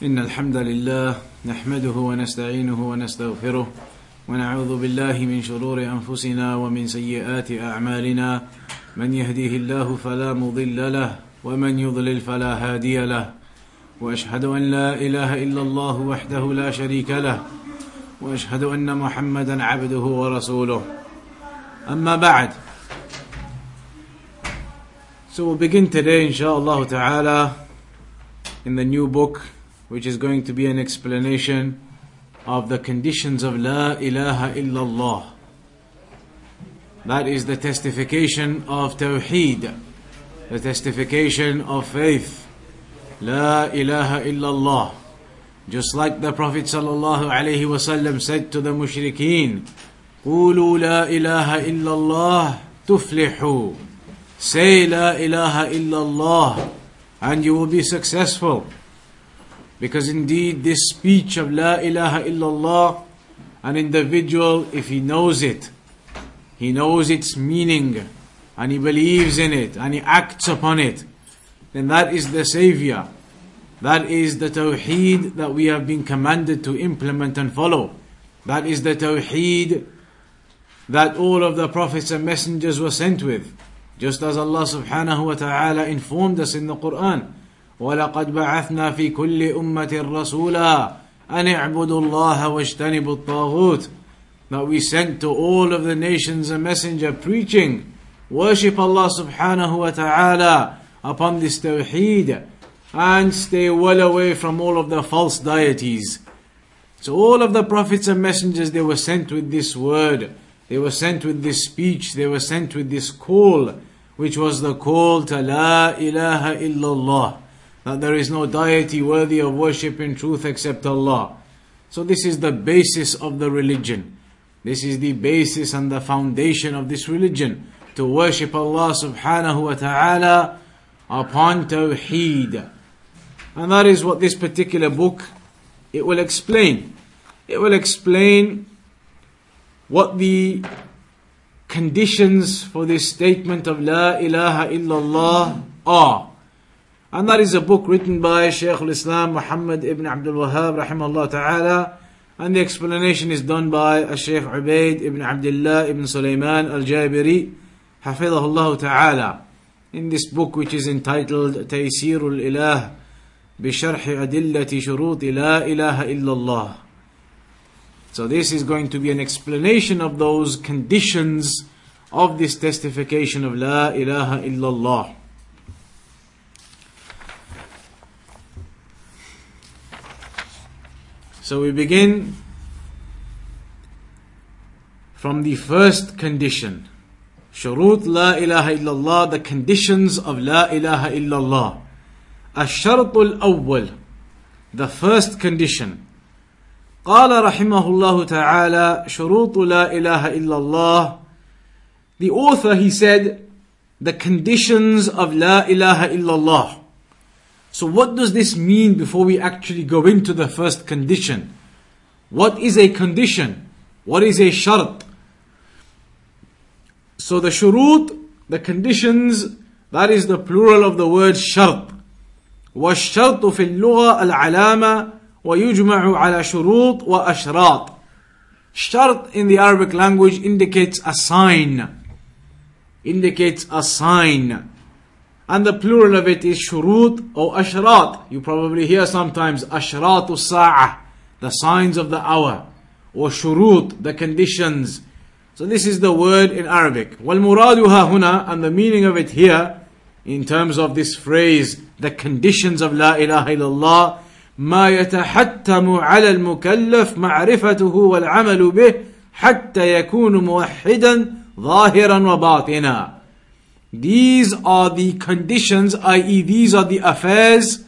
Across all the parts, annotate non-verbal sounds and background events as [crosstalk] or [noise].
إن الحمد لله نحمده ونستعينه ونستغفره ونعوذ بالله من شرور أنفسنا ومن سيئات أعمالنا. من يهديه الله فلا مضل له ومن يضلل فلا هادي له. وأشهد أن لا إله إلا الله وحده لا شريك له. وأشهد أن محمدا عبده ورسوله. أما بعد. So we'll begin today, inshallah ta'ala, in the new book, which is going to be an explanation of the conditions of La ilaha illallah. That is the testification of Tawheed, the testification of faith. La ilaha illallah. Just like the Prophet sallallahu alaihi wasallam said to the mushrikeen, قولوا لا إله إلا الله تفلحوا Say La ilaha illallah and you will be successful. Because indeed, this speech of La ilaha illallah, an individual, if he knows it, he knows its meaning, and he believes in it, and he acts upon it, then that is the Savior. That is the Tawheed that we have been commanded to implement and follow. That is the Tawheed that all of the prophets and messengers were sent with. Just as Allah subhanahu wa ta'ala informed us in the Quran, وَلَقَدْ بَعَثْنَا فِي كُلِّ أُمَّةٍ رَسُولًا أَنِ اعْبُدُوا اللَّهَ وَاجْتَنِبُوا الطَّاغُوتِ That we sent to all of the nations a messenger preaching, worship Allah subhanahu wa ta'ala upon this tawheed, and stay well away from all of the false deities. So all of the prophets and messengers, they were sent with this word, they were sent with this speech, they were sent with this call, which was the call to La ilaha illallah, that there is no deity worthy of worship in truth except Allah. So this is the basis of the religion. This is the basis and the foundation of this religion, to worship Allah subhanahu wa ta'ala upon tawheed. And that is what this particular book, it will explain. It will explain what the conditions for this statement of La ilaha illallah are. And that is a book written by Shaykh al-Islam Muhammad ibn Abdul Wahhab rahimahullah ta'ala. And the explanation is done by Shaykh Ubaid ibn Abdullah ibn Sulaiman al-Jabiri hafidhahullah ta'ala. In this book which is entitled تيسير الإله بشرح أدلة شروط لا إله إلا الله. So this is going to be an explanation of those conditions of this testification of La ilaha illallah. So we begin from the first condition. شروط لا إله إلا الله, the conditions of La ilaha illallah. الشرط الأول, the first condition. قال رحمه الله تعالى شروط لا إله إلا الله The author he said the conditions of لا إله إلا الله So what does this mean before we actually go into the first condition? What is a condition? What is a shart? So the shurut, the conditions, that is the plural of the word shart. والشرط في اللغة العلامة ويجمع على شروط وأشراط Shart in the Arabic language indicates a sign. Indicates a sign. And the plural of it is shurut or ashrat. You probably hear sometimes ashratu sa'ah, the signs of the hour. Or shurut, the conditions. So this is the word in Arabic. وَالْمُرَادُهَا هُنَا And the meaning of it here, in terms of this phrase, the conditions of La ilaha illallah, ما يتحتم على المكلف معرفته والعمل به حتى يكون موحدا ظاهرا وباطنا these are the conditions, i.e., these are the affairs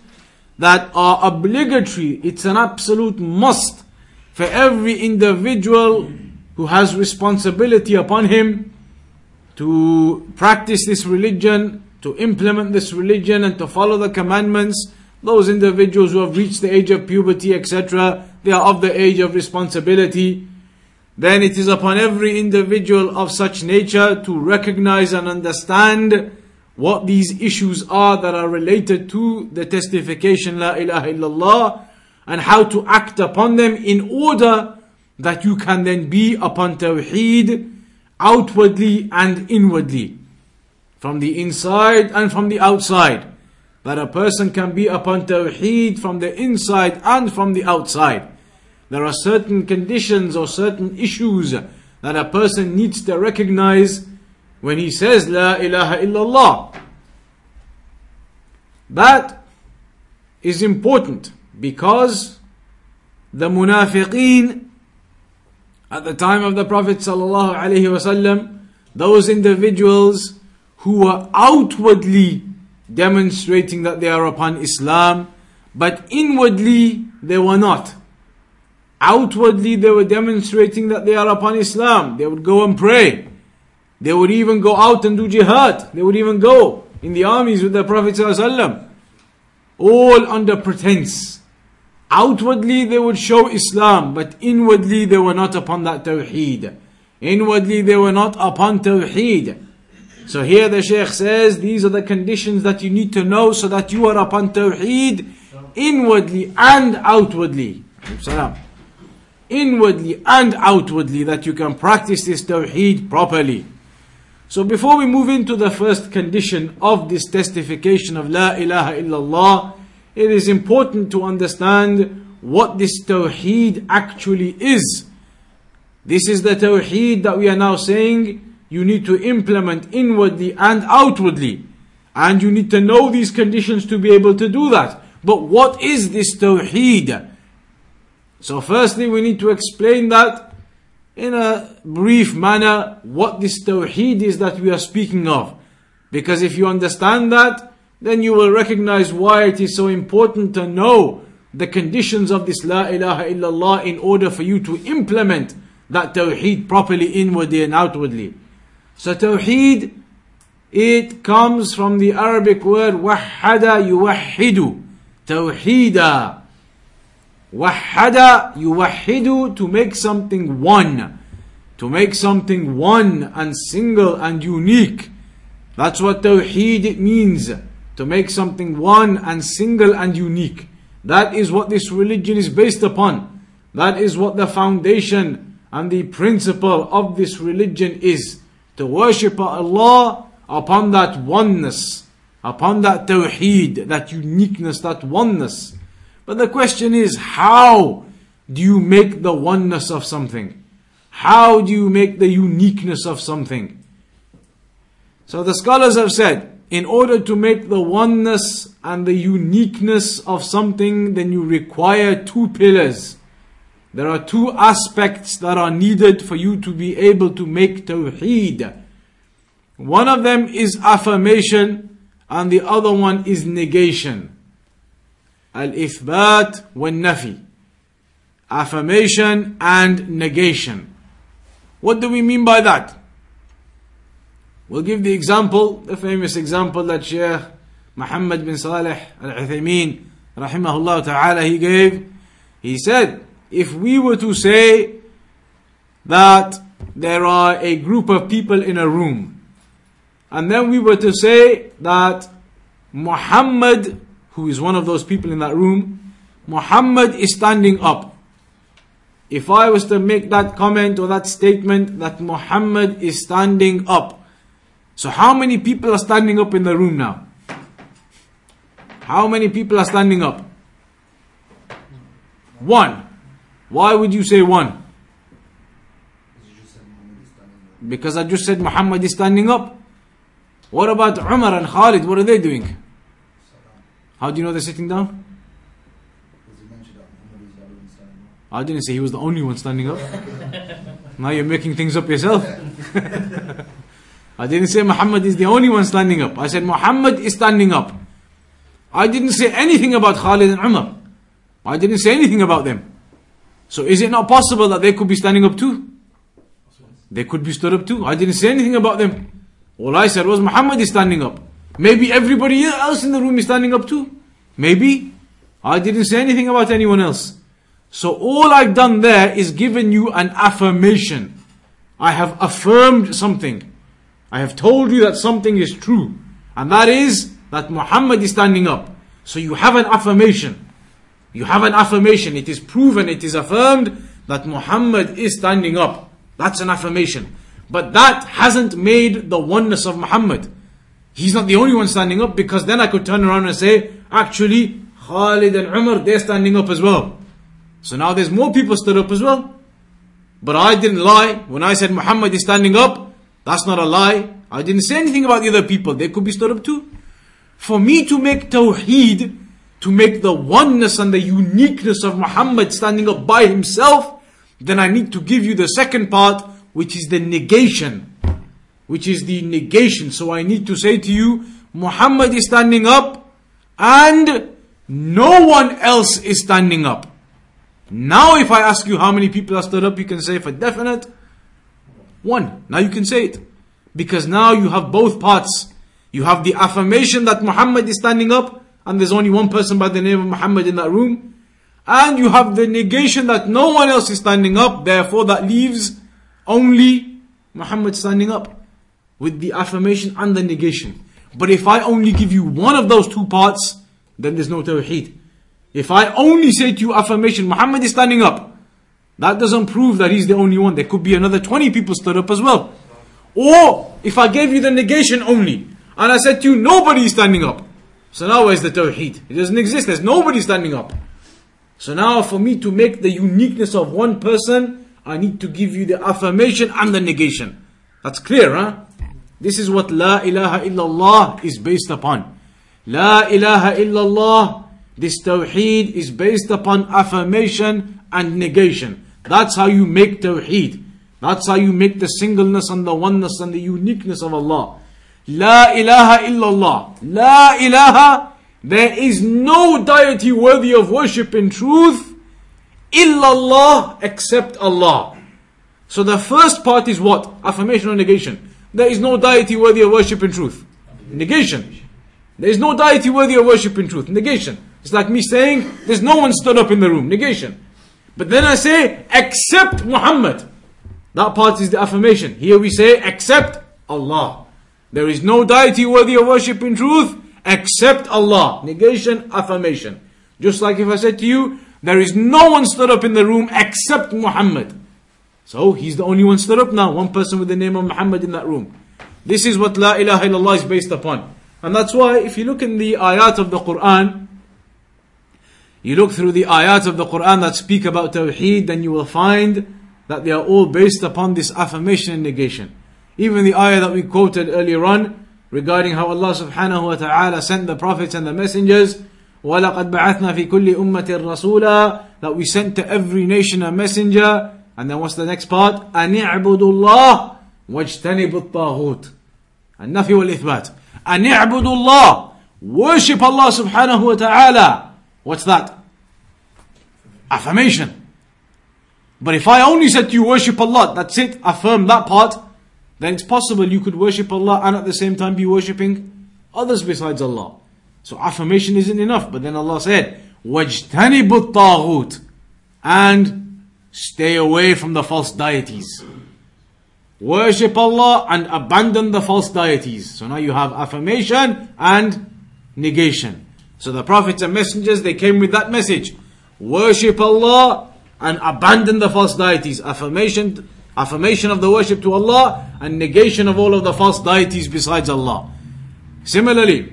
that are obligatory. It's an absolute must for every individual who has responsibility upon him to practice this religion, to implement this religion, and to follow the commandments. Those individuals who have reached the age of puberty, etc., they are of the age of responsibility. Then it is upon every individual of such nature to recognize and understand what these issues are that are related to the testification La ilaha illallah and how to act upon them in order that you can then be upon Tawheed outwardly and inwardly. From the inside and from the outside. That a person can be upon Tawheed from the inside and from the outside. There are certain conditions or certain issues that a person needs to recognize when he says La ilaha illallah. That is important because the munafiqeen at the time of the Prophet sallallahu those individuals who were outwardly demonstrating that they are upon Islam, but inwardly they were not. Outwardly they were demonstrating that they are upon Islam. They would go and pray. They would even go out and do jihad. They would even go in the armies with the Prophet ﷺ. All under pretense. Outwardly they would show Islam, but inwardly they were not upon that Tawheed. Inwardly they were not upon Tawheed. So here the Shaykh says these are the conditions that you need to know so that you are upon Tawheed inwardly and outwardly. Inwardly and outwardly that you can practice this Tawheed properly. So before we move into the first condition of this testification of La ilaha illallah, it is important to understand what this Tawheed actually is. This is the Tawheed that we are now saying you need to implement inwardly and outwardly. And you need to know these conditions to be able to do that. But what is this Tawheed? So firstly we need to explain that in a brief manner what this tawheed is that we are speaking of. Because if you understand that, then you will recognize why it is so important to know the conditions of this La ilaha illallah in order for you to implement that tawheed properly inwardly and outwardly. So tawheed, it comes from the Arabic word wahada yuwahidu. Tawheeda. Wahada yuwahidu to make something one. To make something one and single and unique. That's what Tawheed means. To make something one and single and unique. That is what this religion is based upon. That is what the foundation and the principle of this religion is. To worship Allah upon that oneness, upon that Tawheed, that uniqueness, that oneness. But the question is, how do you make the oneness of something? How do you make the uniqueness of something? So the scholars have said, in order to make the oneness and the uniqueness of something, then you require two pillars. There are two aspects that are needed for you to be able to make tawheed. One of them is affirmation and the other one is negation. Al-Ithbat. Affirmation and negation. What do we mean by that? We'll give the example, the famous example that Shaykh Muhammad bin Salih al-Uthaymeen rahimahullah ta'ala he gave. He said, if we were to say that there are a group of people in a room, and then we were to say that Muhammad who is one of those people in that room, Muhammad is standing up. If I was to make that comment or that statement that Muhammad is standing up, so how many people are standing up in the room now? How many people are standing up? One. Why would you say one? Because I just said Muhammad is standing up. What about Umar and Khalid? What are they doing? How do you know they're sitting down? I didn't say he was the only one standing up. [laughs] now you're making things up yourself. [laughs] I didn't say Muhammad is the only one standing up. I said Muhammad is standing up. I didn't say anything about Khalid and Umar. I didn't say anything about them. So is it not possible that they could be standing up too? They could be stood up too. I didn't say anything about them. All I said was Muhammad is standing up. Maybe everybody else in the room is standing up too. Maybe. I didn't say anything about anyone else. So all I've done there is given you an affirmation. I have affirmed something. I have told you that something is true. And that is that Muhammad is standing up. So you have an affirmation. You have an affirmation, it is proven, it is affirmed that Muhammad is standing up. That's an affirmation. But that hasn't made the oneness of Muhammad. He's not the only one standing up because then I could turn around and say, actually, Khalid and Umar, they're standing up as well. So now there's more people stood up as well. But I didn't lie. When I said Muhammad is standing up, that's not a lie. I didn't say anything about the other people. They could be stood up too. For me to make Tawheed, to make the oneness and the uniqueness of Muhammad standing up by himself, then I need to give you the second part, which is the negation. Which is the negation. So I need to say to you, Muhammad is standing up and no one else is standing up. Now, if I ask you how many people are stood up, you can say for definite one. Now you can say it. Because now you have both parts. You have the affirmation that Muhammad is standing up, and there's only one person by the name of Muhammad in that room. And you have the negation that no one else is standing up, therefore that leaves only Muhammad standing up. With the affirmation and the negation. But if I only give you one of those two parts, then there's no tawheed. If I only say to you affirmation, Muhammad is standing up, that doesn't prove that he's the only one. There could be another 20 people stood up as well. Or if I gave you the negation only, and I said to you, nobody is standing up. So now where's the tawheed? It doesn't exist. There's nobody standing up. So now for me to make the uniqueness of one person, I need to give you the affirmation and the negation. That's clear, huh? This is what La ilaha illallah is based upon. La ilaha illallah, this tawheed is based upon affirmation and negation. That's how you make tawheed. That's how you make the singleness and the oneness and the uniqueness of Allah. La ilaha illallah. La ilaha. There is no deity worthy of worship in truth illallah except Allah. So the first part is what? Affirmation or negation. There is no deity worthy of worship in truth. Negation. There is no deity worthy of worship in truth. Negation. It's like me saying, there's no one stood up in the room. Negation. But then I say, except Muhammad. That part is the affirmation. Here we say, except Allah. There is no deity worthy of worship in truth except Allah. Negation, affirmation. Just like if I said to you, there is no one stood up in the room except Muhammad. So he's the only one stood up now. One person with the name of Muhammad in that room. This is what La ilaha illallah is based upon. And that's why if you look in the ayat of the Quran, you look through the ayat of the Quran that speak about Tawheed, then you will find that they are all based upon this affirmation and negation. Even the ayah that we quoted earlier on regarding how Allah subhanahu wa ta'ala sent the prophets and the messengers, وَلَقَدْ بَعَثْنَا فِي كُلِّ أُمَّةٍ رَسُولًا That we sent to every nation a messenger. And then what's the next part? أَنِ اعْبُدُوا اللَّهِ وَاجْتَنِبُوا الطَّاغُوتِ النفي والإثبات أن اعبدوا الله worship Allah subhanahu wa ta'ala what's that affirmation but if I only said to you worship Allah that's it affirm that part then it's possible you could worship Allah and at the same time be worshipping others besides Allah so affirmation isn't enough but then Allah said وَاجْتَنِبُوا الطَّاغُوتِ and stay away from the false deities Worship Allah and abandon the false deities. So now you have affirmation and negation. So the prophets and messengers, they came with that message. Worship Allah and abandon the false deities. Affirmation, affirmation of the worship to Allah and negation of all of the false deities besides Allah. Similarly,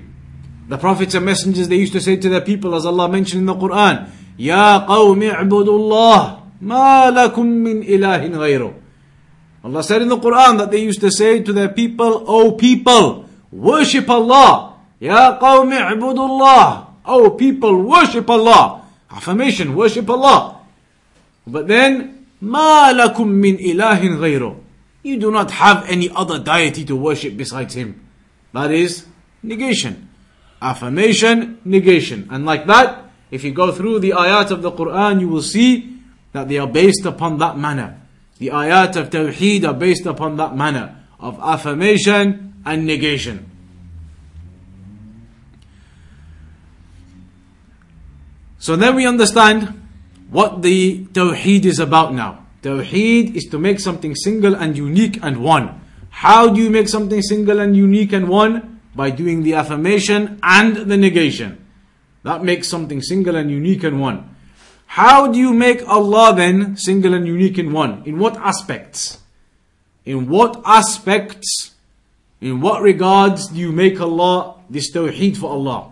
the prophets and messengers, they used to say to their people, as Allah mentioned in the Quran, Ya qawmi i'budullah, ma min ilahin ghayruh. Allah said in the Quran that they used to say to their people, O people, worship Allah. Ya qawmi ibudullah. O people, worship Allah. Affirmation, worship Allah. But then, ma lakum min ilahin ghayru. You do not have any other deity to worship besides Him. That is negation. Affirmation, negation. And like that, if you go through the ayat of the Quran, you will see that they are based upon that manner. The ayat of Tawheed are based upon that manner of affirmation and negation. So then we understand what the Tawheed is about now. Tawheed is to make something single and unique and one. How do you make something single and unique and one? By doing the affirmation and the negation. That makes something single and unique and one. How do you make Allah then single and unique in one? In what aspects? In what aspects, in what regards do you make Allah this tawheed for Allah?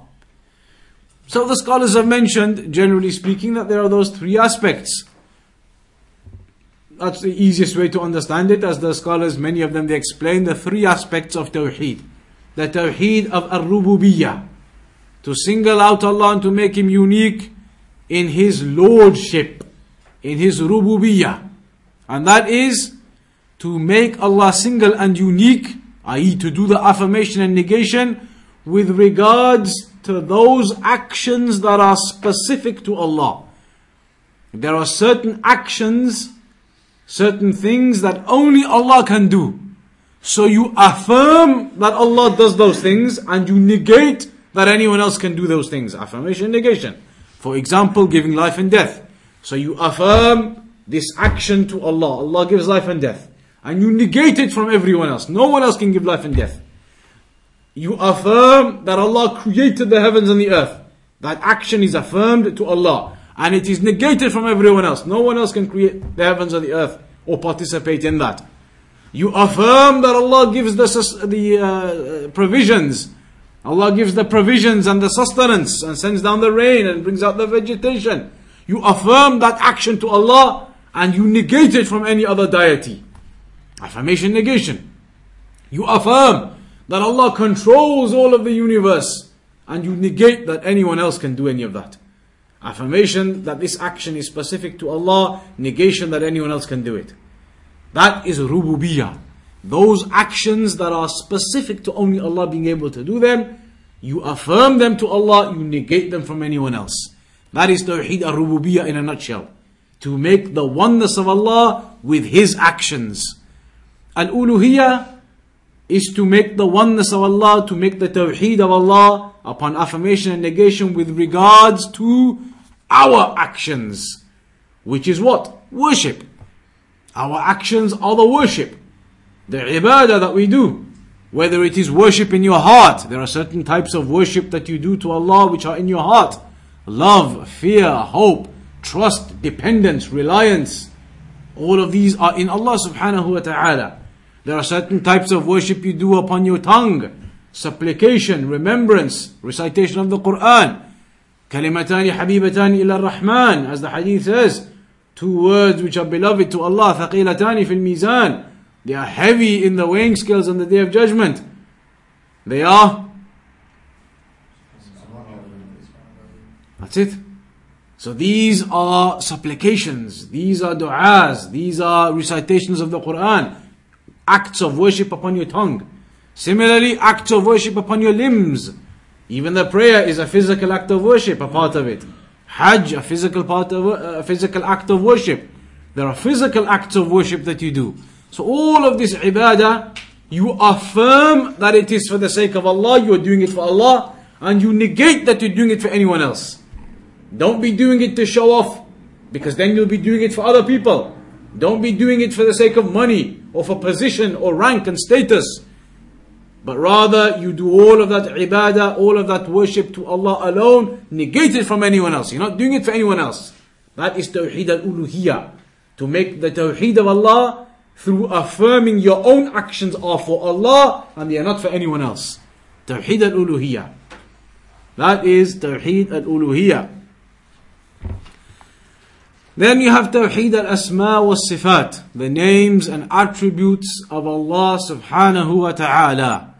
So the scholars have mentioned, generally speaking, that there are those three aspects. That's the easiest way to understand it, as the scholars, many of them, they explain the three aspects of Tawheed. The Tawheed of Ar-Rububiyyah, to single out Allah and to make Him unique in His Lordship, in His Rububiyyah. And that is to make Allah single and unique, i.e., to do the affirmation and negation with regards to those actions that are specific to Allah. There are certain actions certain things that only Allah can do. So you affirm that Allah does those things and you negate that anyone else can do those things. Affirmation, negation. For example, giving life and death. So you affirm this action to Allah. Allah gives life and death. And you negate it from everyone else. No one else can give life and death. You affirm that Allah created the heavens and the earth. That action is affirmed to Allah and it is negated from everyone else. No one else can create the heavens and the earth or participate in that. You affirm that Allah gives the, the uh, provisions. Allah gives the provisions and the sustenance and sends down the rain and brings out the vegetation. You affirm that action to Allah and you negate it from any other deity. Affirmation negation. You affirm that Allah controls all of the universe and you negate that anyone else can do any of that. Affirmation that this action is specific to Allah, negation that anyone else can do it. That is rububiyah. Those actions that are specific to only Allah being able to do them, you affirm them to Allah, you negate them from anyone else. That is Tawheed al-Rububiyyah in a nutshell. To make the oneness of Allah with His actions. Al-Uluhiyyah is to make the oneness of Allah, to make the Tawheed of Allah upon affirmation and negation with regards to our actions. Which is what? Worship. Our actions are the worship. The ibadah that we do. Whether it is worship in your heart, there are certain types of worship that you do to Allah which are in your heart. Love, fear, hope, trust, dependence, reliance. All of these are in Allah subhanahu wa ta'ala. There are certain types of worship you do upon your tongue. Supplication, remembrance, recitation of the Quran. كلمتان حبيبتان إلى الرحمن as the hadith says two words which are beloved to Allah ثقيلتان في الميزان they are heavy in the weighing scales on the day of judgment. They are. That's it. So these are supplications. These are du'as. These are recitations of the Quran. Acts of worship upon your tongue. Similarly acts of worship upon your limbs. Even the prayer is a physical act of worship, a part of it. Hajj, a physical part of a physical act of worship. There are physical acts of worship that you do. So all of this ibadah, you affirm that it is for the sake of Allah, you are doing it for Allah, and you negate that you're doing it for anyone else. Don't be doing it to show off, because then you'll be doing it for other people. Don't be doing it for the sake of money, or for position, or rank and status. But rather, you do all of that ibadah, all of that worship to Allah alone, negate it from anyone else. You're not doing it for anyone else. That is Tawheed al-Uluhiyah. To make the Tawheed of Allah through affirming your own actions are for Allah and they are not for anyone else. Tawheed al-Uluhiyah. That is Tawheed al-Uluhiyah. Then you have Tawheed al-Asma wa Sifat, the names and attributes of Allah subhanahu wa ta'ala.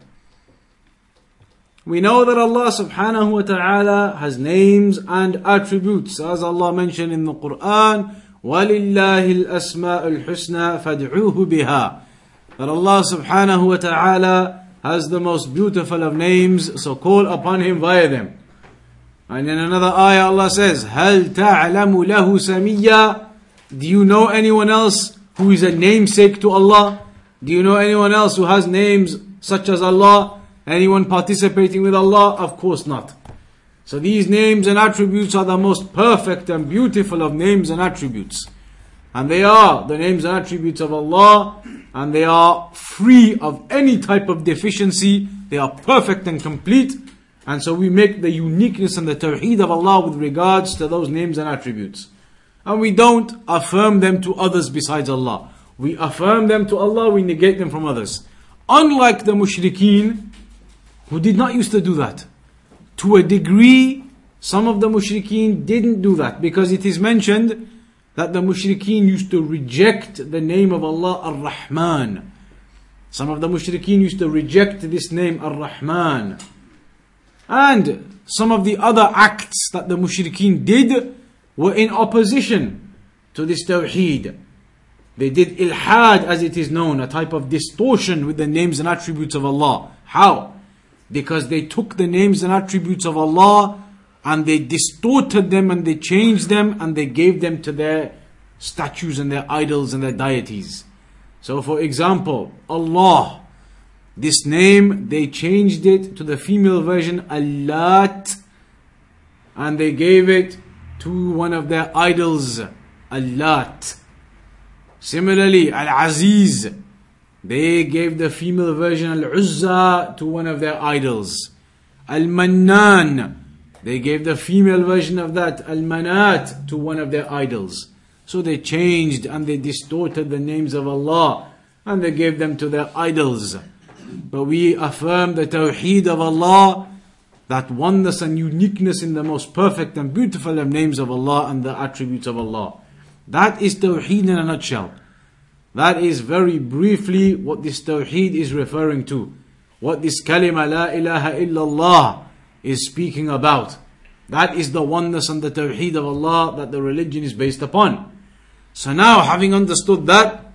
We know that Allah subhanahu wa ta'ala has names and attributes, as Allah mentioned in the Quran, وَلِلَّهِ الْأَسْمَاءُ الْحُسْنَى فَادْعُوهُ بِهَا That Allah subhanahu wa ta'ala has the most beautiful of names, so call upon Him via them. And in another ayah Allah says, هَلْ تَعْلَمُ لَهُ سَمِيًّا Do you know anyone else who is a namesake to Allah? Do you know anyone else who has names such as Allah? Anyone participating with Allah? Of course not. So these names and attributes are the most perfect and beautiful of names and attributes. And they are the names and attributes of Allah, and they are free of any type of deficiency. They are perfect and complete, And so we make the uniqueness and the tawheed of Allah with regards to those names and attributes. And we don't affirm them to others besides Allah. We affirm them to Allah, we negate them from others. Unlike the mushrikeen, who did not used to do that. To a degree, some of the mushrikeen didn't do that because it is mentioned that the mushrikeen used to reject the name of Allah Ar-Rahman. Some of the mushrikeen used to reject this name Ar-Rahman. And some of the other acts that the mushrikeen did were in opposition to this tawheed. They did ilhad as it is known, a type of distortion with the names and attributes of Allah. How? Because they took the names and attributes of Allah and they distorted them and they changed them and they gave them to their statues and their idols and their deities. So, for example, Allah, this name, they changed it to the female version, Allat, and they gave it to one of their idols, Allat. Similarly, Al Aziz, they gave the female version Al Uzza to one of their idols. Al Mannan, they gave the female version of that, Al Manat, to one of their idols. So they changed and they distorted the names of Allah and they gave them to their idols. But we affirm the Tawheed of Allah, that oneness and uniqueness in the most perfect and beautiful of names of Allah and the attributes of Allah. That is Tawheed in a nutshell. That is very briefly what this Tawheed is referring to. What this kalima la ilaha illallah is speaking about. That is the oneness and the Tawheed of Allah that the religion is based upon. So now, having understood that,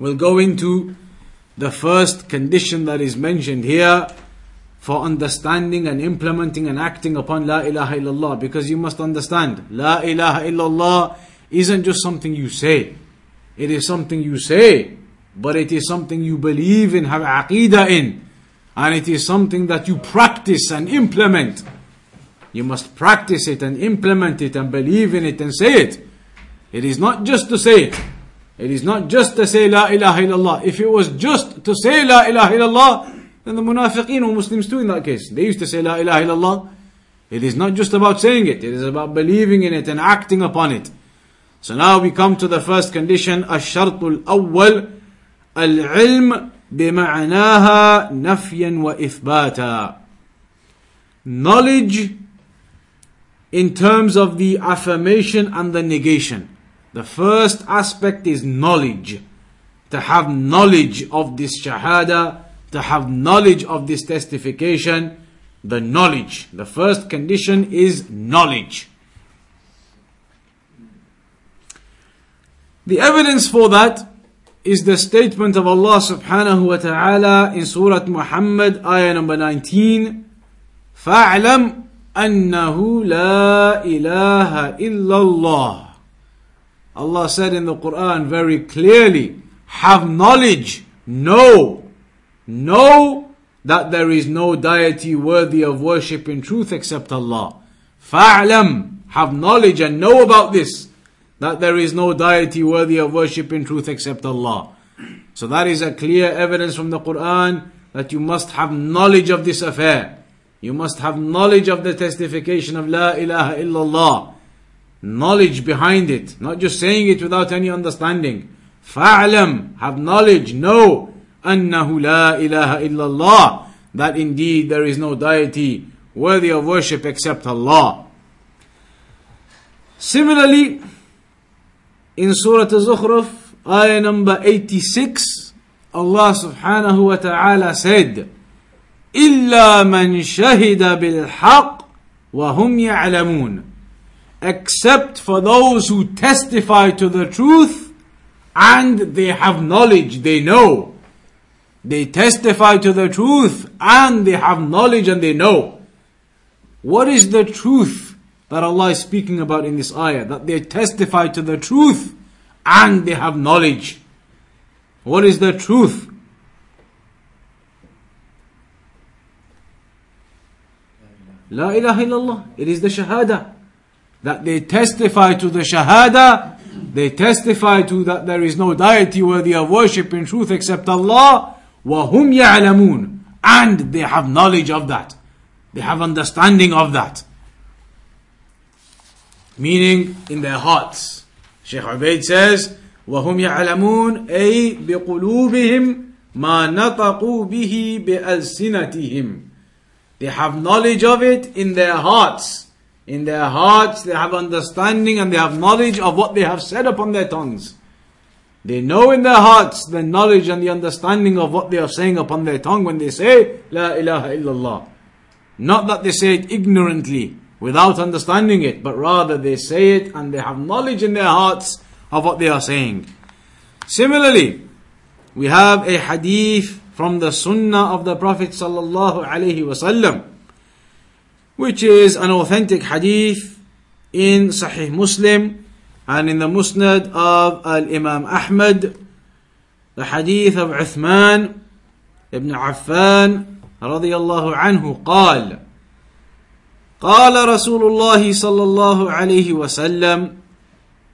we'll go into the first condition that is mentioned here for understanding and implementing and acting upon La ilaha illallah. Because you must understand, La ilaha illallah isn't just something you say. It is something you say, but it is something you believe in, have aqidah in. And it is something that you practice and implement. You must practice it and implement it and believe in it and say it. It is not just to say it. It is not just to say La ilaha illallah. If it was just to say La ilaha illallah, then the munafiqeen were Muslims too in that case. They used to say La ilaha illallah. It is not just about saying it, it is about believing in it and acting upon it. So now we come to the first condition, الشرط الأول العلم بمعناها نفيا وإثباتا. Knowledge in terms of the affirmation and the negation. The first aspect is knowledge. To have knowledge of this shahada, to have knowledge of this testification, the knowledge. The first condition is knowledge. The evidence for that is the statement of Allah subhanahu wa ta'ala in Surah Muhammad, ayah number 19. فَاعْلَمْ أَنَّهُ لَا إِلَهَ إِلَّا اللَّهِ Allah said in the Quran very clearly, have knowledge, know, know that there is no deity worthy of worship in truth except Allah. فَاعْلَمْ Have knowledge and know about this that there is no deity worthy of worship in truth except Allah. So that is a clear evidence from the Quran that you must have knowledge of this affair. You must have knowledge of the testification of La ilaha illallah. Knowledge behind it, not just saying it without any understanding. Fa'lam, have knowledge, know, annahu la ilaha illallah, that indeed there is no deity worthy of worship except Allah. Similarly, in Surah Al-Zukhruf, ayah number 86, Allah subhanahu wa ta'ala said, إلا من شهد بالحق وهم يعلمون except for those who testify to the truth and they have knowledge, they know. They testify to the truth and they have knowledge and they know. What is the truth that Allah is speaking about in this ayah, that they testify to the truth and they have knowledge. What is the truth? La ilaha illallah. It is the shahada. That they testify to the shahada, they testify to that there is no deity worthy of worship in truth except Allah, وَهُمْ يَعْلَمُونَ And they have knowledge of that. They have understanding of that. Meaning in their hearts. Sheikh Ubaid says, وهم يعلمون أي بقلوبهم ما نطقوا به بألسنتهم. They have knowledge of it in their hearts. In their hearts, they have understanding and they have knowledge of what they have said upon their tongues. They know in their hearts the knowledge and the understanding of what they are saying upon their tongue when they say, La ilaha illallah. Not that they say it ignorantly, without understanding it, but rather they say it and they have knowledge in their hearts of what they are saying. Similarly, we have a hadith from the sunnah of the Prophet sallallahu alaihi wasallam which is an authentic hadith in Sahih Muslim and in the Musnad of Al Imam Ahmad, the hadith of Uthman ibn Affan رضي الله عنه قال قال رسول الله صلى الله عليه وسلم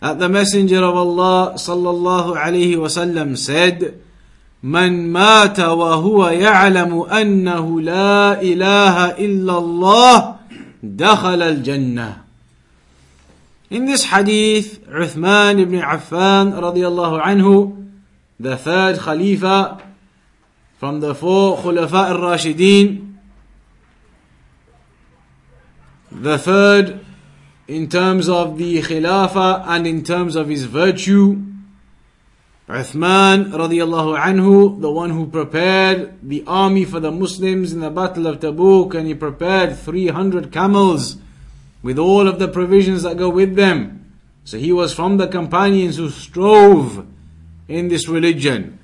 that the messenger of Allah صلى الله عليه وسلم said من مات وهو يعلم انه لا اله الا الله دخل الجنه In this hadith, Uthman ibn Affan radiallahu anhu, the third Khalifa from the four Khulafa al-Rashideen, the third in terms of the Khilafah and in terms of his virtue, Uthman radiallahu anhu, the one who prepared the army for the Muslims in the Battle of Tabuk, and he prepared 300 camels with all of the provisions that go with them. So he was from the companions who strove in this religion.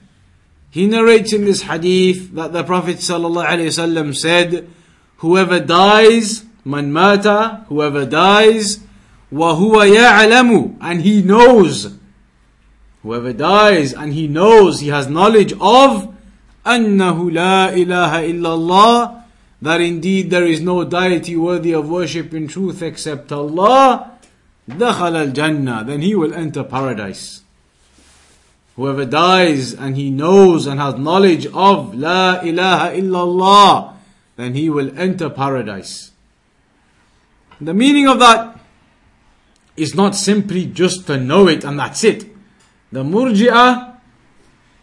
He narrates in this hadith that the Prophet ﷺ said, Whoever dies, man mata, whoever dies, wa huwa ya'lamu, and he knows Whoever dies and he knows, he has knowledge of أنه لا إله إلا الله that indeed there is no deity worthy of worship in truth except Allah دخل الجنة then he will enter paradise whoever dies and he knows and has knowledge of لا إله إلا الله then he will enter paradise the meaning of that is not simply just to know it and that's it the Murji'ah,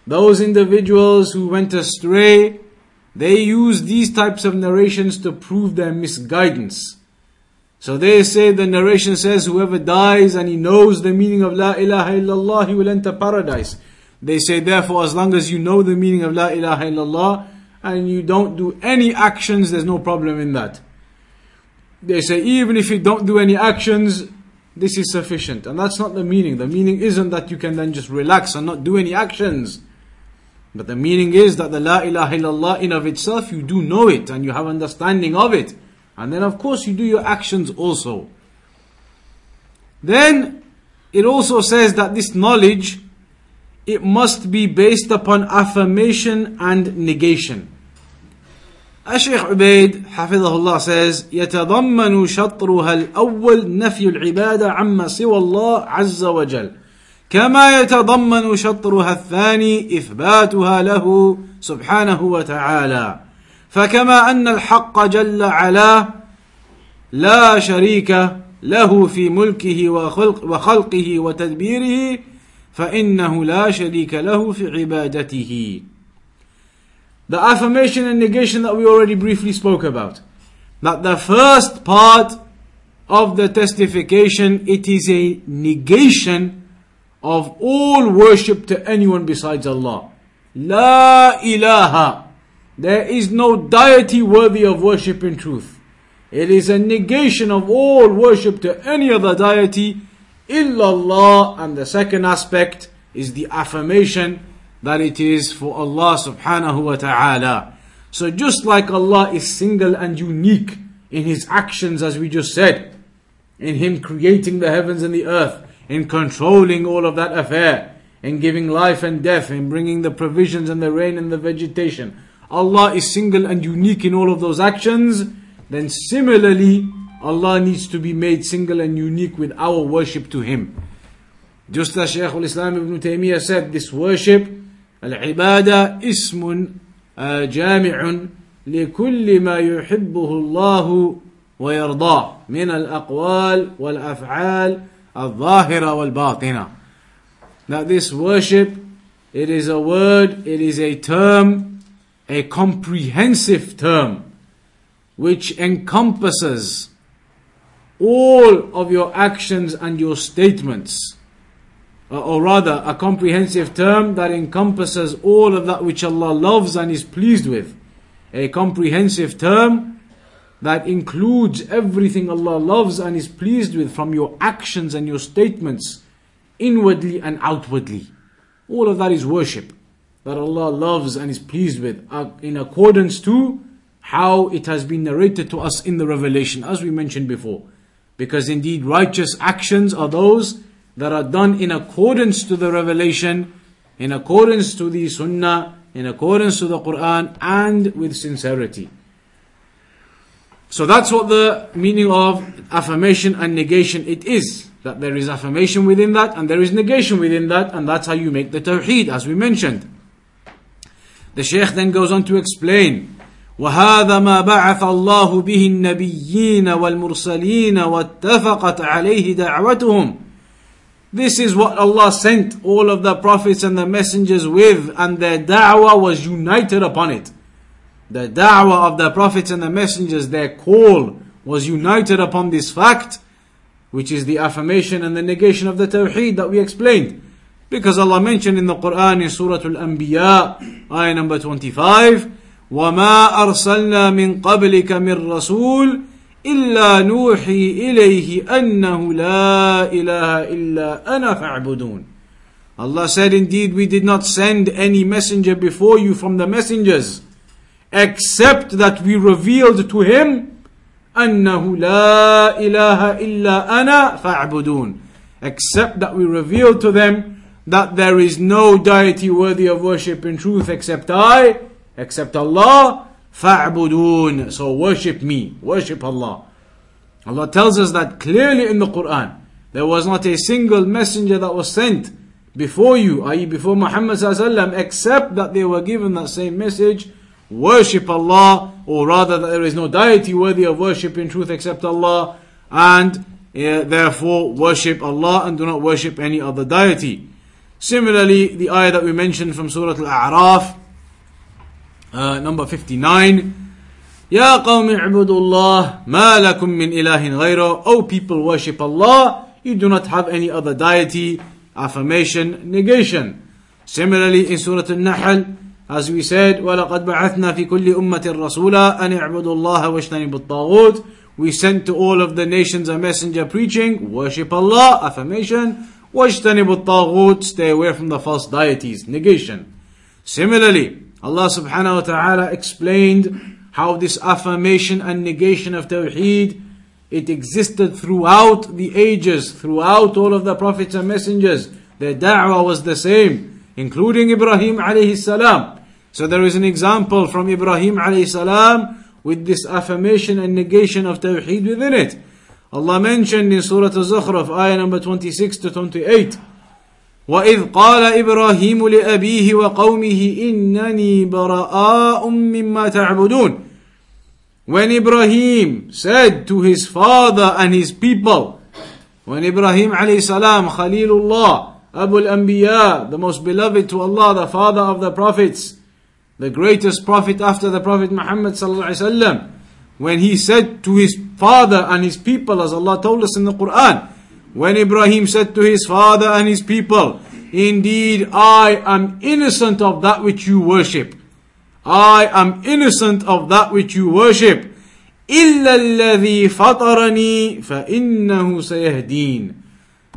those individuals who went astray, they use these types of narrations to prove their misguidance. So they say the narration says whoever dies and he knows the meaning of La ilaha illallah, he will enter paradise. They say therefore as long as you know the meaning of La ilaha illallah and you don't do any actions, there's no problem in that. They say even if you don't do any actions, this is sufficient. And that's not the meaning. The meaning isn't that you can then just relax and not do any actions. But the meaning is that the La ilaha illallah in of itself, you do know it and you have understanding of it. And then of course you do your actions also. Then it also says that this knowledge, it must be based upon affirmation and negation. الشيخ عبيد حفظه الله says يتضمن شطرها الأول نفي العبادة عما سوى الله عز وجل. كما يتضمن شطرها الثاني إثباتها له سبحانه وتعالى. فكما أن الحق جل علاه لا شريك له في ملكه وخلق وخلقه وتدبيره فإنه لا شريك له في عبادته. The affirmation and negation that we already briefly spoke about. That the first part of the testification, it is a negation of all worship to anyone besides Allah. La ilaha. There is no deity worthy of worship in truth. It is a negation of all worship to any other deity illallah. And the second aspect is the affirmation that it is for Allah subhanahu wa ta'ala. So just like Allah is single and unique in His actions as we just said, in Him creating the heavens and the earth, in controlling all of that affair, in giving life and death, in bringing the provisions and the rain and the vegetation. Allah is single and unique in all of those actions, then similarly, Allah needs to be made single and unique with our worship to Him. Just as Shaykh al-Islam ibn Taymiyyah said, this worship العبادة اسم جامع لكل ما يحبه الله ويرضاه من الأقوال والأفعال الظاهرة والباطنة. That this worship, it is a word, it is a term, a comprehensive term, which encompasses all of your actions and your statements. Or rather, a comprehensive term that encompasses all of that which Allah loves and is pleased with. A comprehensive term that includes everything Allah loves and is pleased with from your actions and your statements, inwardly and outwardly. All of that is worship that Allah loves and is pleased with uh, in accordance to how it has been narrated to us in the revelation, as we mentioned before. Because indeed, righteous actions are those that are done in accordance to the revelation, in accordance to the sunnah, in accordance to the Quran, and with sincerity. So that's what the meaning of affirmation and negation it is. That there is affirmation within that and there is negation within that, and that's how you make the tawheed, as we mentioned. The Shaykh then goes on to explain وهذا ما بعث الله به النبيين والمرسلين واتفقت عليه دعوتهم This is what Allah sent all of the prophets and the messengers with and their da'wah was united upon it. The da'wah of the prophets and the messengers, their call was united upon this fact, which is the affirmation and the negation of the tawheed that we explained. Because Allah mentioned in the Quran in Surah Al-Anbiya, ayah number 25, وَمَا أَرْسَلْنَا مِن قَبْلِكَ مِن رَّسُولٍ إِلَّا نُوحِي إِلَيْهِ أَنَّهُ لَا إِلَهَ إِلَّا أَنَا فَاعْبُدُونَ Allah said, Indeed, we did not send any messenger before you from the messengers except that we revealed to him أنه لا إله إلا أنا فاعبدون except that we revealed to them that there is no deity worthy of worship in truth except I except Allah فاعبدون so worship me worship Allah Allah tells us that clearly in the Quran there was not a single messenger that was sent before you i.e. before Muhammad except that they were given that same message worship Allah, or rather that there is no deity worthy of worship in truth except Allah, and uh, therefore worship Allah and do not worship any other deity. Similarly, the ayah that we mentioned from Surah Al-A'raf, uh, number 59, يا قوم اعبدوا الله ما لكم من إله غيره people worship Allah you do not have any other deity affirmation negation similarly in Surah Al-Nahl as we said, وَلَقَدْ بَعَثْنَا فِي كُلِّ أُمَّةٍ رَسُولًا أَنِ اعْبُدُوا اللَّهَ وَاجْتَنِبُوا الطَّاغُوتِ We sent to all of the nations a messenger preaching, worship Allah, affirmation, وَاجْتَنِبُوا الطَّاغُوتِ Stay away from the false deities, negation. Similarly, Allah subhanahu wa ta'ala explained how this affirmation and negation of Tawheed it existed throughout the ages, throughout all of the prophets and messengers. Their da'wah was the same, including Ibrahim alayhi salam. So there is an example from Ibrahim alayhi salam with this affirmation and negation of Tawheed within it. Allah mentioned in Surah Al-Zukhruf, ayah number 26 to 28, وإذ قال إبراهيم لأبيه وقومه إنني براء مما تعبدون When Ibrahim said to his father and his people, when Ibrahim alayhi salam, Khalilullah, Abu al-Anbiya, the most beloved to Allah, the father of the prophets, the greatest prophet after the Prophet Muhammad sallallahu when he said to his father and his people, as Allah told us in the Quran, when Ibrahim said to his father and his people, Indeed, I am innocent of that which you worship. I am innocent of that which you worship. إلا الذي فطرني فإنه سيهدين.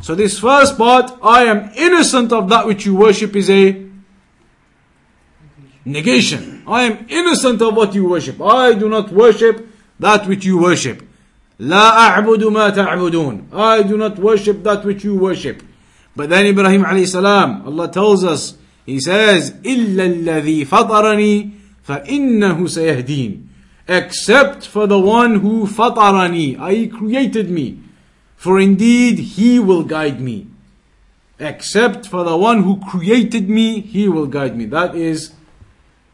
So this first part, I am innocent of that which you worship is a negation. I am innocent of what you worship. I do not worship that which you worship. لا أعبد ما تعبدون. I do not worship that which you worship. But then Ibrahim alayhi salam, Allah tells us, He says, إلا الذي فطرني فإنه سيهدين. Except for the one who فطرني, I created me. For indeed He will guide me. Except for the one who created me, He will guide me. That is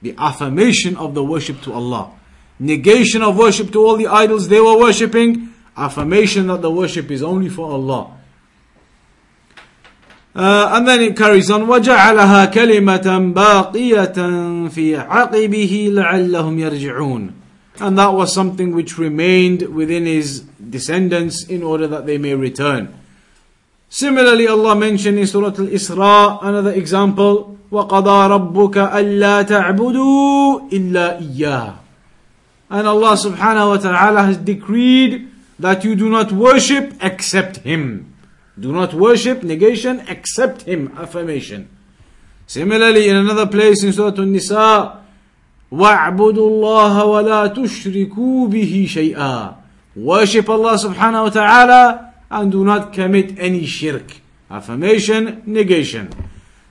the affirmation of the worship to Allah. negation of worship to all the idols they were worshipping, affirmation that the worship is only for Allah. Uh, and then it carries on وجعلها كلمة باقية في عقبه لعلهم يرجعون and that was something which remained within his descendants in order that they may return. Similarly, Allah mentioned in Surah Al-Isra another example وَقَضَى رَبُّكَ أَلَّا تَعْبُدُوا إِلَّا إِيَّاهُ And Allah subhanahu wa ta'ala has decreed that you do not worship except Him. Do not worship, negation, except Him, affirmation. Similarly, in another place in Surah An-Nisa, وَاعْبُدُوا اللَّهَ وَلَا تُشْرِكُوا بِهِ شَيْئًا Worship Allah subhanahu wa ta'ala and do not commit any shirk. Affirmation, negation.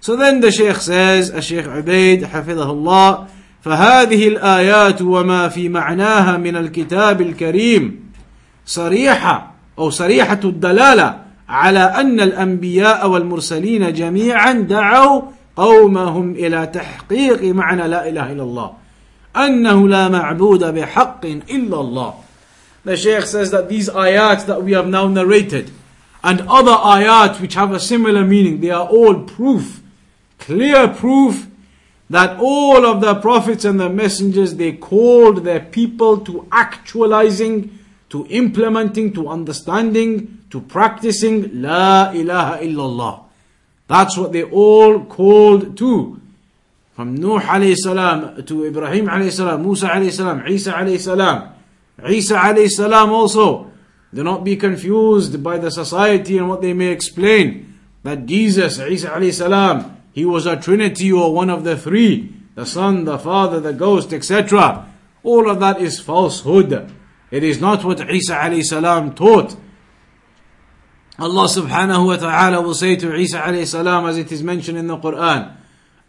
So then the Shaykh says, الشيخ عبيد حفظه الله فهذه الآيات وما في معناها من الكتاب الكريم صريحة أو صريحة الدلالة على أن الأنبياء والمرسلين جميعا دعوا قومهم إلى تحقيق معنى لا إله إلا الله أنه لا معبود بحق إلا الله. The Shaykh says that these ayat that we have now narrated and other ayat which have a similar meaning, they are all proof, clear proof that all of the prophets and the messengers they called their people to actualizing, to implementing, to understanding, to practicing La ilaha illallah. That's what they all called to. From Nuh alayhi salam to Ibrahim alayhi salam, Musa alayhi salam, Isa alayhi salam. Isa alayhi salam also. Do not be confused by the society and what they may explain. That Jesus, Isa alayhi salam, he was a trinity or one of the three. The Son, the Father, the Ghost, etc. All of that is falsehood. It is not what Isa alayhi salam taught. Allah subhanahu wa ta'ala will say to Isa alayhi salam as it is mentioned in the Quran,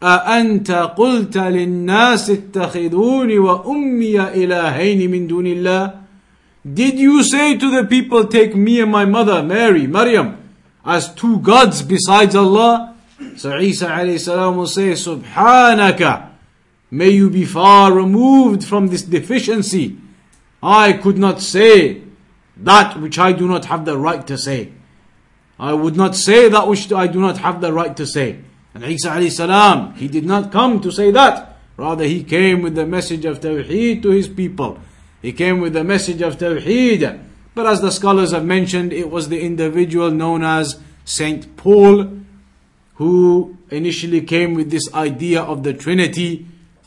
أأنت قلت للناس اتخذوني وأمي إلهين من دون الله Did you say to the people, take me and my mother, Mary, Maryam, as two gods besides Allah? So Isa alayhi salam will say, Subhanaka, may you be far removed from this deficiency. I could not say that which I do not have the right to say. I would not say that which I do not have the right to say. And Isa alayhi salam, he did not come to say that. Rather, he came with the message of Tawheed to his people. He came with the message of Tawheed. But as the scholars have mentioned, it was the individual known as Saint Paul who initially came with this idea of the Trinity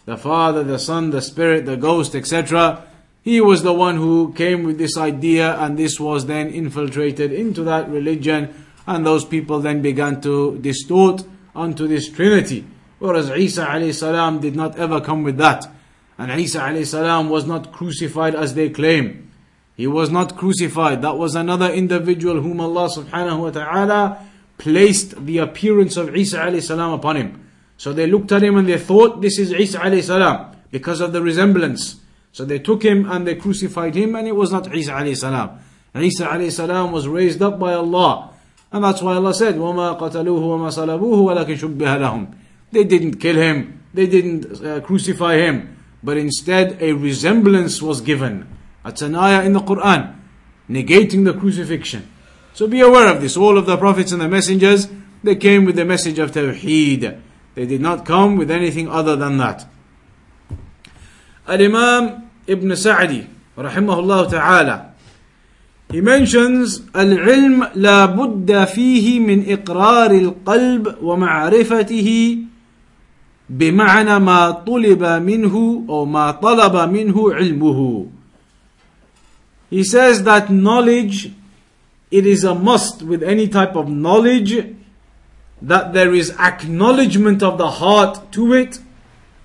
the Father, the Son, the Spirit, the Ghost, etc. He was the one who came with this idea, and this was then infiltrated into that religion, and those people then began to distort unto this Trinity. Whereas Isa alayhi did not ever come with that. And Isa alayhi was not crucified as they claim. He was not crucified. That was another individual whom Allah subhanahu wa ta'ala placed the appearance of Isa alayhi salam upon him. So they looked at him and they thought this is Isa alayhi salam because of the resemblance. So they took him and they crucified him and it was not Isa alayhi salam. Isa alayhi salam was raised up by Allah. And that's why Allah said, وَمَا قَتَلُوهُ وَمَا صَلَبُوهُ وَلَكِنْ شُبِّهَ لَهُم They didn't kill him, they didn't uh, crucify him, but instead a resemblance was given. That's an ayah in the Quran, negating the crucifixion. So be aware of this. All of the prophets and the messengers, they came with the message of Tawheed. They did not come with anything other than that. Al-Imam Ibn Sa'di, rahimahullah ta'ala, he mentions العلم لا بد فيه من إقرار القلب ومعرفته بمعنى ما طلب منه أو ما طلب منه علمه. He says that knowledge, it is a must with any type of knowledge that there is acknowledgement of the heart to it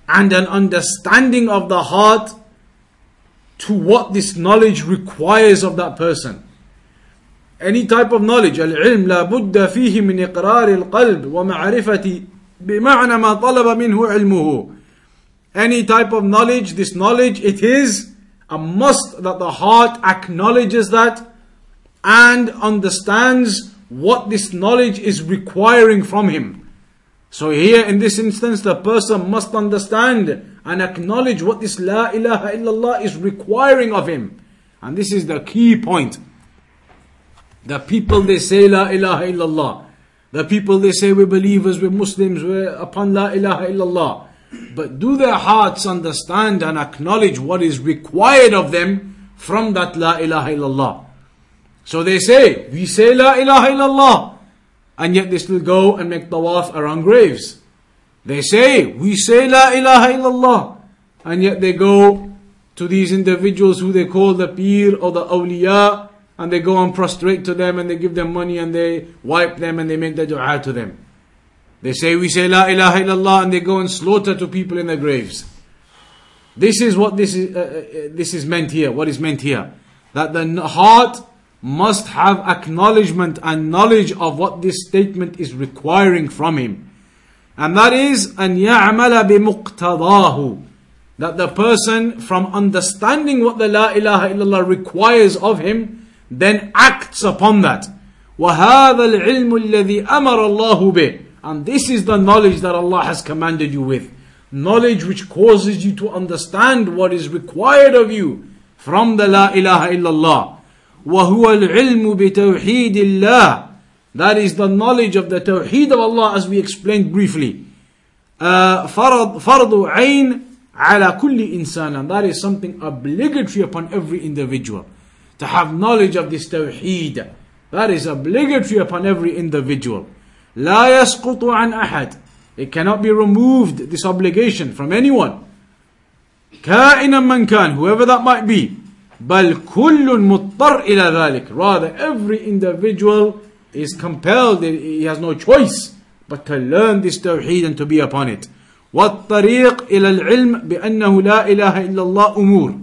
and an understanding of the heart to what this knowledge requires of that person. Any type of knowledge, العلم لا بد فيه من إقرار القلب ومعرفة بمعنى ما طلب منه علمه. Any type of knowledge, this knowledge, it is a must that the heart acknowledges that and understands what this knowledge is requiring from him. So here in this instance, the person must understand and acknowledge what this La ilaha illallah is requiring of him. And this is the key point. The people they say La ilaha illallah. The people they say we're believers, we're Muslims, we're upon La ilaha illallah. But do their hearts understand and acknowledge what is required of them from that La ilaha illallah? So they say, we say La ilaha illallah, and yet they still go and make tawaf around graves. They say, we say La ilaha illallah, and yet they go to these individuals who they call the Pir or the Awliya, and they go and prostrate to them and they give them money and they wipe them and they make the dua to them. They say, we say La ilaha illallah, and they go and slaughter to people in their graves. This is what this is, uh, uh, this is meant here. What is meant here? That the heart must have acknowledgement and knowledge of what this statement is requiring from him. And that is أن يعمل بمقتضاه that the person from understanding what the La ilaha illallah requires of him then acts upon that. وهذا العلم الذي أمر الله به and this is the knowledge that Allah has commanded you with. Knowledge which causes you to understand what is required of you from the La ilaha illallah. وهو العلم بتوحيد الله that is the knowledge of the tawheed of Allah as we explained briefly uh, فرض فرض عين على كل إنسان and that is something obligatory upon every individual to have knowledge of this tawheed that is obligatory upon every individual لا يسقط عن أحد it cannot be removed this obligation from anyone كائنا من كان whoever that might be بل كل مضطر إلى ذلك rather every individual is compelled he has no choice but to learn this tawheed and to be upon it والطريق إلى العلم بأنه لا إله إلا الله أمور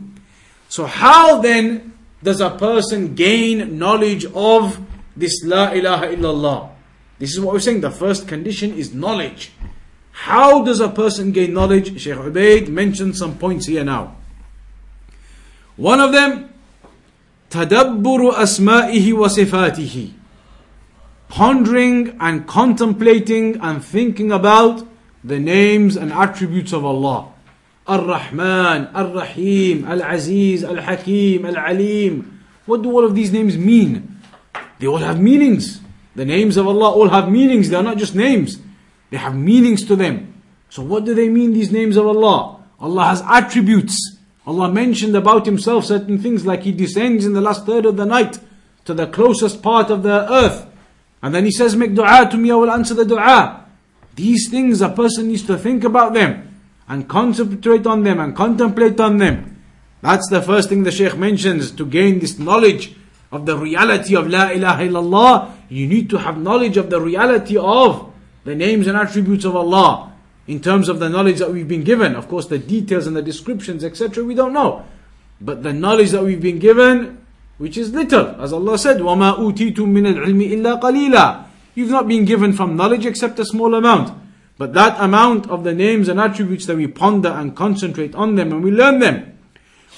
so how then does a person gain knowledge of this لا إله إلا الله this is what we're saying the first condition is knowledge how does a person gain knowledge Sheikh Ubaid mentioned some points here now One of them, tadabburu asma'ihi wa. Pondering and contemplating and thinking about the names and attributes of Allah. Ar-Rahman, Ar-Rahim, Al-Aziz, Al-Hakim, Al-Alim. What do all of these names mean? They all have meanings. The names of Allah all have meanings. They are not just names. They have meanings to them. So what do they mean, these names of Allah? Allah has attributes. Allah mentioned about Himself certain things like He descends in the last third of the night to the closest part of the earth. And then He says, Make dua to me, I will answer the dua. These things a person needs to think about them and concentrate on them and contemplate on them. That's the first thing the Shaykh mentions to gain this knowledge of the reality of La ilaha illallah. You need to have knowledge of the reality of the names and attributes of Allah in terms of the knowledge that we've been given. Of course, the details and the descriptions, etc., we don't know. But the knowledge that we've been given, which is little, as Allah said, وَمَا أُوتِيتُم مِّنَ الْعِلْمِ إِلَّا قَلِيلًا You've not been given from knowledge except a small amount. But that amount of the names and attributes that we ponder and concentrate on them and we learn them.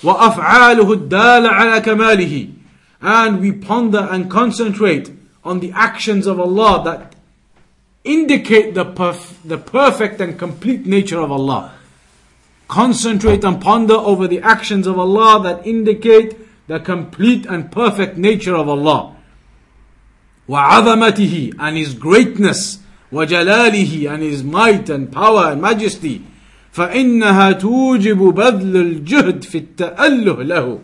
وَأَفْعَالُهُ الدَّالَ عَلَى كَمَالِهِ And we ponder and concentrate on the actions of Allah that indicate the, perf- the perfect and complete nature of Allah. Concentrate and ponder over the actions of Allah that indicate the complete and perfect nature of Allah. وعظمته and His greatness وجلاله and His might and power and majesty فإنها توجب بذل الجهد في التأله له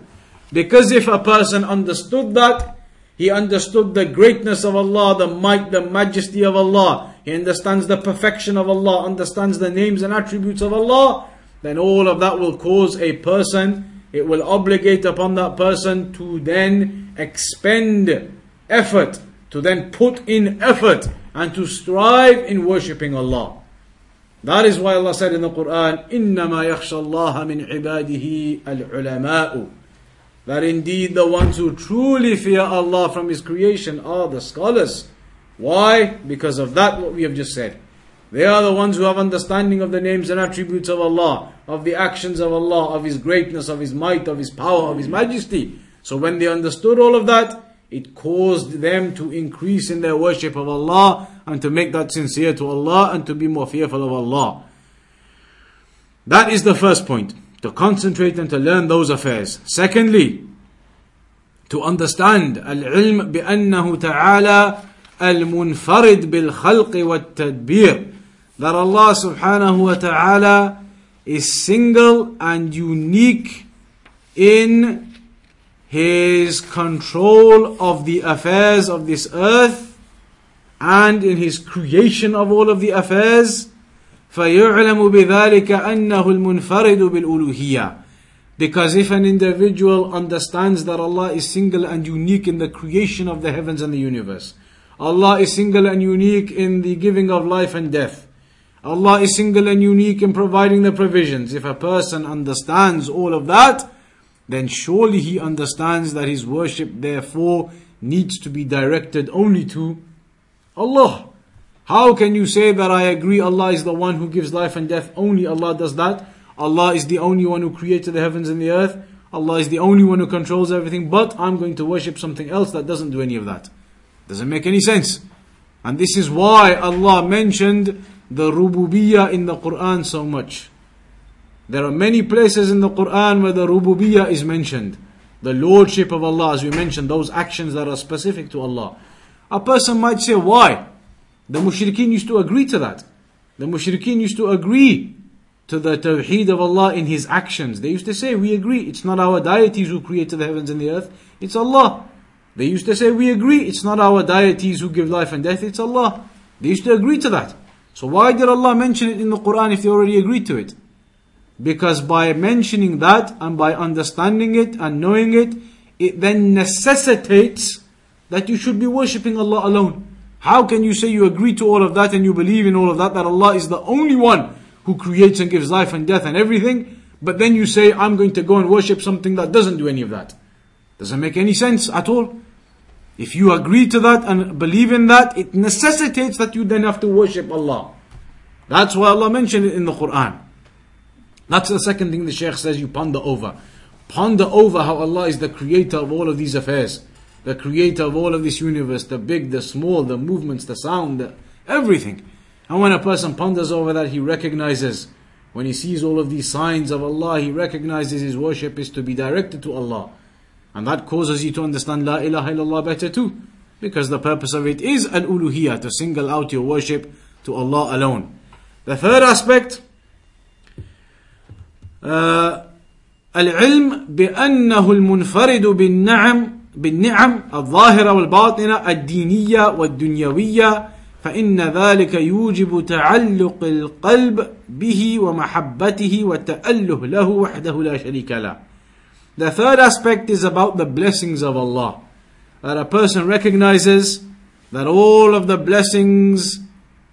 because if a person understood that he understood the greatness of Allah, the might, the majesty of Allah. He understands the perfection of Allah, understands the names and attributes of Allah. Then all of that will cause a person, it will obligate upon that person to then expend effort, to then put in effort and to strive in worshipping Allah. That is why Allah said in the Quran, إِنَّمَا يَخْشَى اللَّهَ مِنْ عِبَادِهِ الْعُلَمَاءُ that indeed the ones who truly fear Allah from His creation are the scholars. Why? Because of that, what we have just said. They are the ones who have understanding of the names and attributes of Allah, of the actions of Allah, of His greatness, of His might, of His power, of His majesty. So when they understood all of that, it caused them to increase in their worship of Allah and to make that sincere to Allah and to be more fearful of Allah. That is the first point, to concentrate and to learn those affairs. Secondly, to understand al-ilm bi-annahu ta'ala المنفرد بالخلق والتدبير that Allah subhanahu wa ta'ala is single and unique in His control of the affairs of this earth and in His creation of all of the affairs فيعلم بذلك أنه المنفرد بالألوهية because if an individual understands that Allah is single and unique in the creation of the heavens and the universe, Allah is single and unique in the giving of life and death, Allah is single and unique in providing the provisions. If a person understands all of that, then surely he understands that his worship therefore needs to be directed only to Allah. How can you say that I agree Allah is the one who gives life and death? Only Allah does that. Allah is the only one who created the heavens and the earth. Allah is the only one who controls everything, but I'm going to worship something else that doesn't do any of that. Doesn't make any sense. And this is why Allah mentioned the rububiyyah in the Quran so much. There are many places in the Quran where the rububiyyah is mentioned. The lordship of Allah, as we mentioned, those actions that are specific to Allah. A person might say, why? The mushrikeen used to agree to that. The mushrikeen used to agree to the tawheed of Allah in His actions. They used to say, We agree, it's not our deities who created the heavens and the earth, it's Allah. They used to say, We agree, it's not our deities who give life and death, it's Allah. They used to agree to that. So why did Allah mention it in the Quran if they already agreed to it? Because by mentioning that and by understanding it and knowing it, it then necessitates that you should be worshipping Allah alone. How can you say you agree to all of that and you believe in all of that, that Allah is the only one who creates and gives life and death and everything, but then you say, I'm going to go and worship something that doesn't do any of that. Doesn't make any sense at all. If you agree to that and believe in that, it necessitates that you then have to worship Allah. That's why Allah mentioned it in the Quran. That's the second thing the Shaykh says you ponder over. Ponder over how Allah is the creator of all of these affairs. The creator of all of this universe, the big, the small, the movements, the sound, the, everything. And when a person ponders over that, he recognizes, when he sees all of these signs of Allah, he recognizes his worship is to be directed to Allah. And that causes you to understand La ilaha illallah better too. Because the purpose of it is al uluhiyah, to single out your worship to Allah alone. The third aspect, uh, العلم بأنه المنفرد بالنعم بالنعم الظاهرة والباطنة الدينية والدنيوية فإن ذلك يوجب تعلق القلب به ومحبته والتأله له وحده لا شريك له. the third aspect is about the blessings of Allah. That a person recognizes that all of the blessings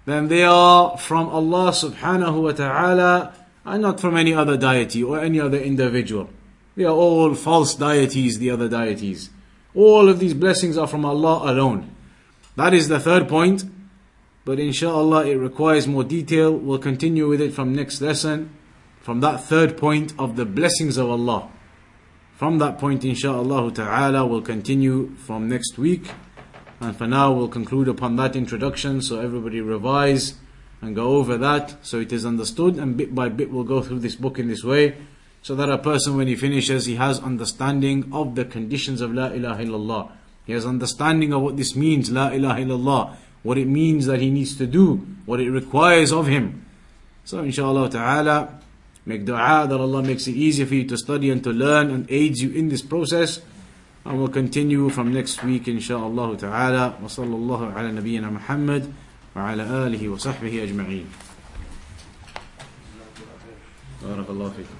then they are from Allah subhanahu wa ta'ala and not from any other deity or any other individual. They are all false deities, the other deities. All of these blessings are from Allah alone. That is the third point. But inshallah it requires more detail. We'll continue with it from next lesson. From that third point of the blessings of Allah. From that point inshallah ta'ala we'll continue from next week. And for now we'll conclude upon that introduction so everybody revise and go over that so it is understood and bit by bit we'll go through this book in this way so that a person when he finishes he has understanding of the conditions of La ilaha illallah. He has understanding of what this means, La ilaha illallah what it means that he needs to do, what it requires of him. So inshallah ta'ala, make dua that Allah makes it easier for you to study and to learn and aids you in this process. And we'll continue from next week inshallah ta'ala. Wa sallallahu ala nabiyyina Muhammad wa ala alihi wa sahbihi ajma'een. بارك الله فيكم